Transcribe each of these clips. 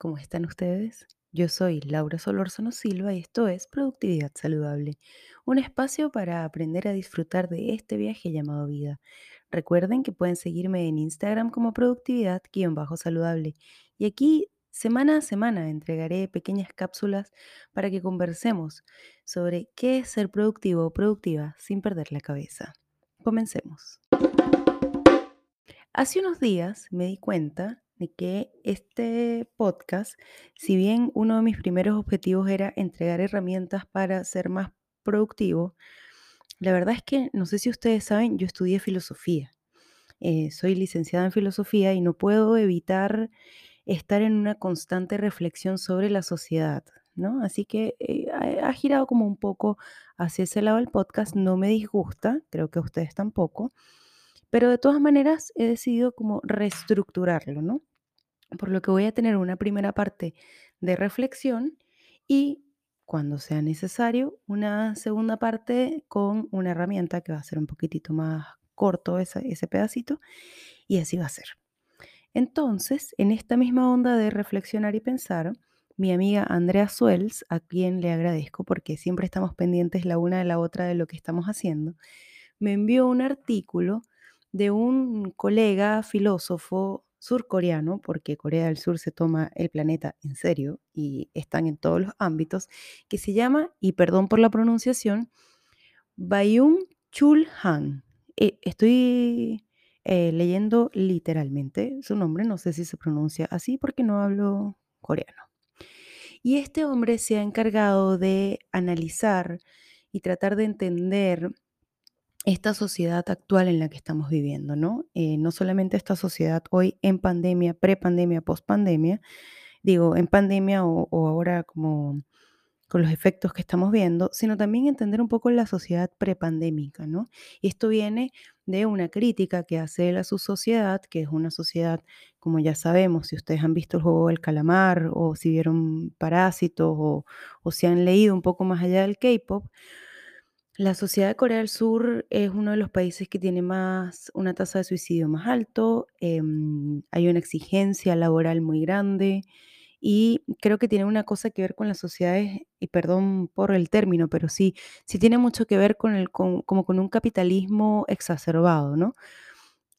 ¿cómo están ustedes? Yo soy Laura Solórzano Silva y esto es Productividad Saludable, un espacio para aprender a disfrutar de este viaje llamado vida. Recuerden que pueden seguirme en Instagram como productividad-saludable y aquí semana a semana entregaré pequeñas cápsulas para que conversemos sobre qué es ser productivo o productiva sin perder la cabeza. Comencemos. Hace unos días me di cuenta de que este podcast, si bien uno de mis primeros objetivos era entregar herramientas para ser más productivo, la verdad es que no sé si ustedes saben, yo estudié filosofía. Eh, soy licenciada en filosofía y no puedo evitar estar en una constante reflexión sobre la sociedad, ¿no? Así que eh, ha, girado como un poco hacia ese lado el podcast, no me disgusta, creo que a ustedes tampoco, pero de todas maneras he decidido como reestructurarlo, ¿no? Por lo que voy a tener una primera parte de reflexión y cuando sea necesario una segunda parte con una herramienta que va a ser un poquitito más corto ese, ese pedacito y así va a ser. Entonces, en esta misma onda de reflexionar y pensar, mi amiga Andrea Suels, a quien le agradezco porque siempre estamos pendientes la una de la otra de lo que estamos haciendo, me envió un artículo de un colega filósofo surcoreano, porque Corea del Sur se toma el planeta en serio y están en todos los ámbitos, que se llama, y perdón por la pronunciación, Bayung Chul Han. Eh, estoy eh, leyendo literalmente su nombre, no sé si se pronuncia así porque no hablo coreano. Y este hombre se ha encargado de analizar y tratar de entender esta sociedad actual en la que estamos viviendo, ¿no? Eh, no solamente esta sociedad hoy en pandemia, prepandemia, pospandemia, digo, en pandemia o, ahora como con los efectos que estamos viendo, sino también entender un poco la sociedad prepandémica, ¿no? Y esto viene de una crítica que hace él a su sociedad, que es una sociedad, como ya sabemos, si ustedes han visto el juego del calamar o si vieron Parásitos o, o si han leído un poco más allá del K-pop, la sociedad de Corea del Sur es uno de los países que tiene más, una tasa de suicidio más alto, em, hay una exigencia laboral muy grande y creo que tiene una cosa que ver con las sociedades, y perdón por el término, pero sí, sí tiene mucho que ver con el, con- como con un capitalismo exacerbado, ¿no?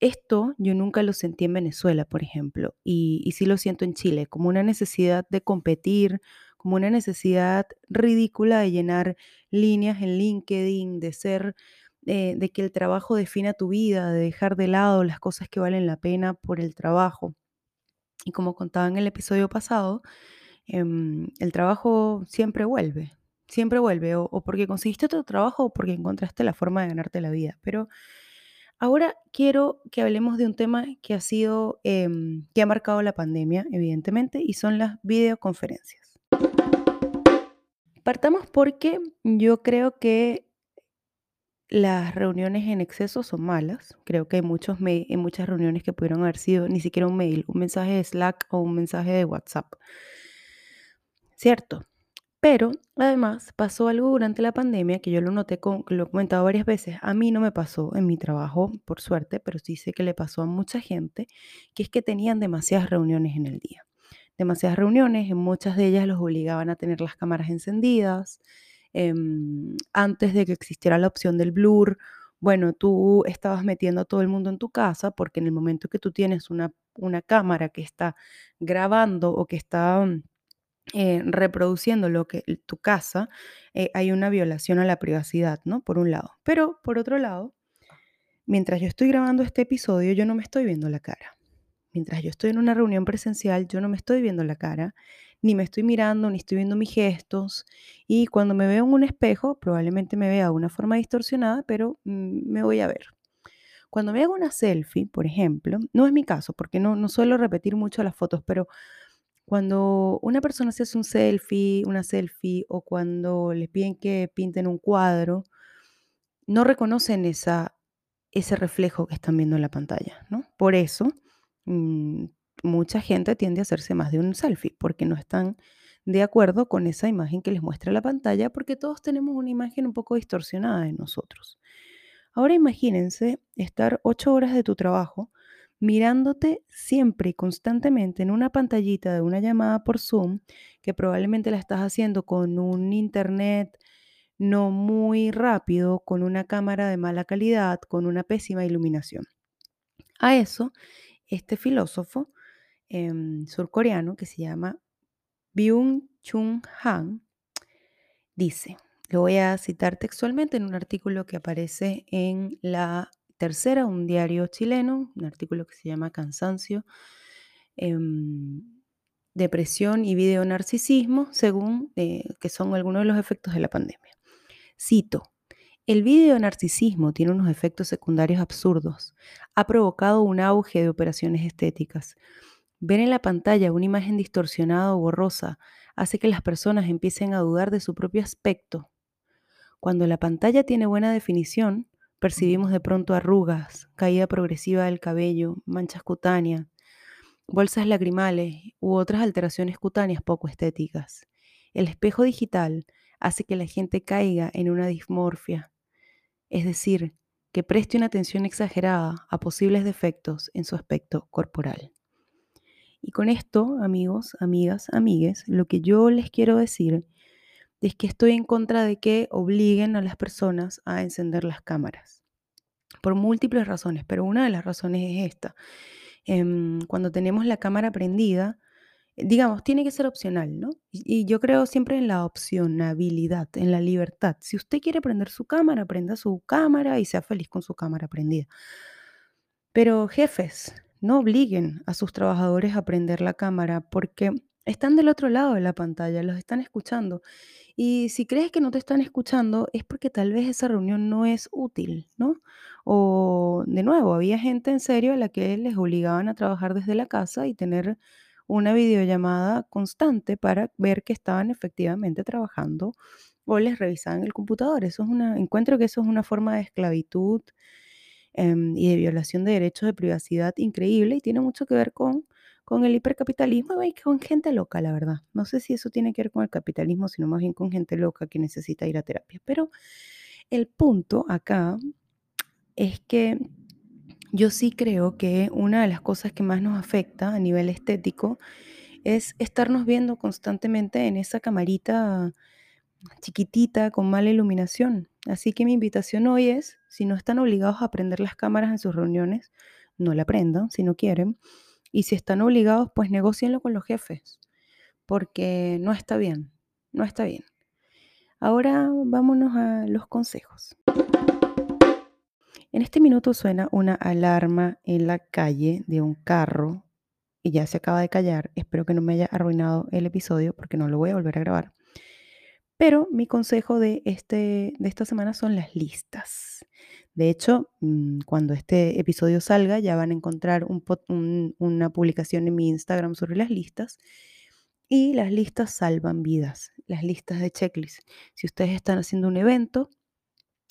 Esto yo nunca lo sentí en Venezuela, por ejemplo, y, y sí lo siento en Chile, como una necesidad de competir, como una necesidad ridícula de llenar líneas en LinkedIn, de ser, eh, de que el trabajo defina tu vida, de dejar de lado las cosas que valen la pena por el trabajo. Y como contaba en el episodio pasado, em, el trabajo siempre vuelve, siempre vuelve, o, porque conseguiste otro trabajo o porque encontraste la forma de ganarte la vida. Pero Ahora quiero que hablemos de un tema que ha sido, em, que ha marcado la pandemia, evidentemente, y son las videoconferencias. Partamos porque yo creo que las reuniones en exceso son malas. Creo que hay muchos hay muchas reuniones que pudieron haber sido ni siquiera un mail, un mensaje de Slack o un mensaje de WhatsApp. ¿Cierto? Pero además pasó algo durante la pandemia que yo lo noté, con, lo he comentado varias veces. A mí no me pasó en mi trabajo, por suerte, pero sí sé que le pasó a mucha gente, que es que tenían demasiadas reuniones en el día. Demasiadas reuniones, en muchas de ellas los obligaban a tener las cámaras encendidas. em, antes de que existiera la opción del blur, bueno, tú estabas metiendo a todo el mundo en tu casa porque en el momento que tú tienes una, una cámara que está grabando o que está eh, reproduciendo lo que tu casa, eh, hay una violación a la privacidad, ¿no? Por un lado. Pero por otro lado, mientras yo estoy grabando este episodio, yo no me estoy viendo la cara. Mientras yo estoy en una reunión presencial, yo no me estoy viendo la cara, ni me estoy mirando, ni estoy viendo mis gestos. Y cuando me veo en un espejo, probablemente me vea de una forma distorsionada, pero mm, me voy a ver. Cuando me hago una selfie, por ejemplo, no es mi caso, porque no, no suelo repetir mucho las fotos, pero cuando una persona se hace un selfie, una selfie, o cuando les piden que pinten un cuadro, no reconocen esa, ese reflejo que están viendo en la pantalla, ¿no? Por eso, mm, mucha gente tiende a hacerse más de un selfie, porque no están de acuerdo con esa imagen que les muestra la pantalla, porque todos tenemos una imagen un poco distorsionada de nosotros. Ahora imagínense estar ocho horas de tu trabajo mirándote siempre y constantemente en una pantallita de una llamada por Zoom, que probablemente la estás haciendo con un internet no muy rápido, con una cámara de mala calidad, con una pésima iluminación. A eso, este filósofo em, surcoreano que se llama Byung-Chun Han dice, lo voy a citar textualmente en un artículo que aparece en la tercera, un diario chileno, un artículo que se llama Cansancio, em, Depresión y Videonarcisismo, según eh, que son algunos de los efectos de la pandemia. Cito, el videonarcisismo tiene unos efectos secundarios absurdos. Ha provocado un auge de operaciones estéticas. Ver en la pantalla una imagen distorsionada o borrosa hace que las personas empiecen a dudar de su propio aspecto. Cuando la pantalla tiene buena definición, percibimos de pronto arrugas, caída progresiva del cabello, manchas cutáneas, bolsas lagrimales u otras alteraciones cutáneas poco estéticas. El espejo digital hace que la gente caiga en una dismorfia, es decir, que preste una atención exagerada a posibles defectos en su aspecto corporal. Y con esto, amigos, amigas, amigues, lo que yo les quiero decir es que estoy en contra de que obliguen a las personas a encender las cámaras, por múltiples razones, pero una de las razones es esta. Em, cuando tenemos la cámara prendida, digamos, tiene que ser opcional, ¿no? Y, yo creo siempre en la opcionabilidad, en la libertad. Si usted quiere prender su cámara, prenda su cámara y sea feliz con su cámara prendida. Pero jefes, no obliguen a sus trabajadores a prender la cámara porque están del otro lado de la pantalla, los están escuchando. Y si crees que no te están escuchando, es porque tal vez esa reunión no es útil, ¿no? O de nuevo, había gente en serio a la que les obligaban a trabajar desde la casa y tener una videollamada constante para ver que estaban efectivamente trabajando o les revisaban el computador. Eso es una, encuentro que eso es una forma de esclavitud em, y de violación de derechos de privacidad increíble y tiene mucho que ver con, con el hipercapitalismo y con gente loca, la verdad. No sé si eso tiene que ver con el capitalismo, sino más bien con gente loca que necesita ir a terapia. Pero el punto acá es que yo sí creo que una de las cosas que más nos afecta a nivel estético es estarnos viendo constantemente en esa camarita chiquitita con mala iluminación. Así que mi invitación hoy es, si no están obligados a prender las cámaras en sus reuniones, no la prendan si no quieren. Y si están obligados, pues negocienlo con los jefes, porque no está bien, no está bien. Ahora vámonos a los consejos. En este minuto suena una alarma en la calle de un carro y ya se acaba de callar. Espero que no me haya arruinado el episodio porque no lo voy a volver a grabar. Pero mi consejo de, este, de esta semana son las listas. De hecho, mm, cuando este episodio salga, ya van a encontrar una publicación en mi Instagram sobre las listas. Y las listas salvan vidas, las listas de checklist. Si ustedes están haciendo un evento,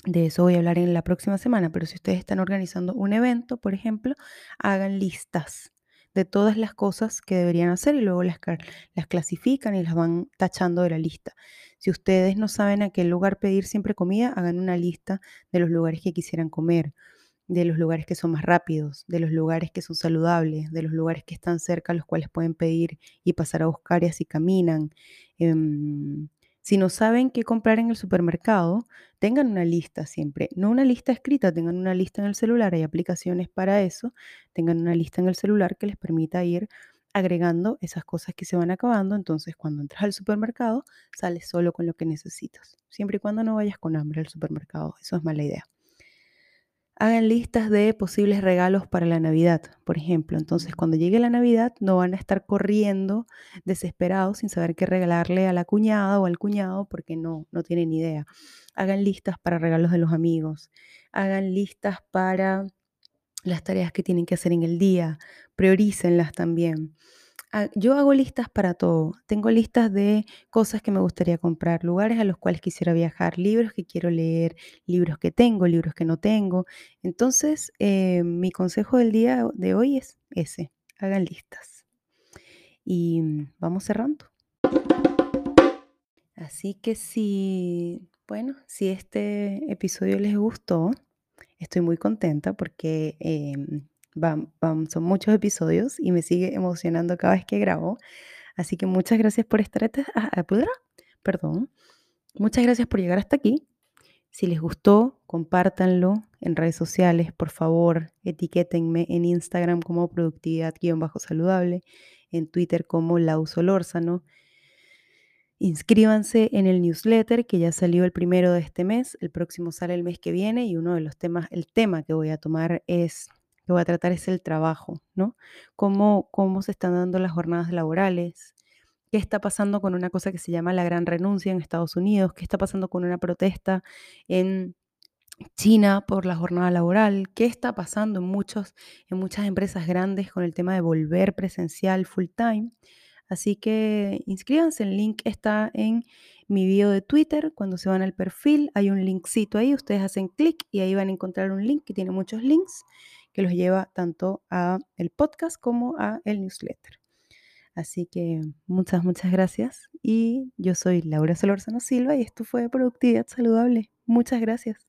de eso voy a hablar en la próxima semana, pero si ustedes están organizando un evento, por ejemplo, hagan listas de todas las cosas que deberían hacer y luego las, las clasifican y las van tachando de la lista. Si ustedes no saben a qué lugar pedir siempre comida, hagan una lista de los lugares que quisieran comer, de los lugares que son más rápidos, de los lugares que son saludables, de los lugares que están cerca, los cuales pueden pedir y pasar a buscar y así caminan. Em, si no saben qué comprar en el supermercado, tengan una lista siempre, no una lista escrita, tengan una lista en el celular, hay aplicaciones para eso, tengan una lista en el celular que les permita ir agregando esas cosas que se van acabando, entonces cuando entras al supermercado sales solo con lo que necesitas, siempre y cuando no vayas con hambre al supermercado, eso es mala idea. Hagan listas de posibles regalos para la Navidad, por ejemplo. Entonces, cuando llegue la Navidad, no van a estar corriendo desesperados sin saber qué regalarle a la cuñada o al cuñado porque no, no tienen idea. Hagan listas para regalos de los amigos. Hagan listas para las tareas que tienen que hacer en el día. Priorícenlas también. Ah, yo hago listas para todo. Tengo listas de cosas que me gustaría comprar, lugares a los cuales quisiera viajar, libros que quiero leer, libros que tengo, libros que no tengo. Entonces, eh, mi consejo del día de hoy es ese, hagan listas. Y mm, vamos cerrando. Así que si, bueno, si este episodio les gustó, estoy muy contenta porque em, Bam, son muchos episodios y me sigue emocionando cada vez que grabo. Así que muchas gracias por estar, ah, ah, perdón, muchas gracias por llegar hasta aquí. Si les gustó, compártanlo en redes sociales, por favor, etiquétenme en Instagram como productividad-saludable, en Twitter como Lausolórzano. Inscríbanse en el newsletter que ya salió el primero de este mes, el próximo sale el mes que viene y uno de los temas, el tema que voy a tomar es, que voy a tratar es el trabajo, ¿no? Cómo, cómo se están dando las jornadas laborales, qué está pasando con una cosa que se llama la gran renuncia en Estados Unidos, qué está pasando con una protesta en China por la jornada laboral, qué está pasando en, muchos, en muchas empresas grandes con el tema de volver presencial full time. Así que inscríbanse, el link está en mi video de Twitter. Cuando se van al perfil, hay un linkcito ahí, ustedes hacen clic y ahí van a encontrar un link que tiene muchos links que los lleva tanto a el podcast como a el newsletter. Así que muchas, muchas gracias. Y yo soy Laura Solorzano Silva y esto fue Productividad Saludable. Muchas gracias.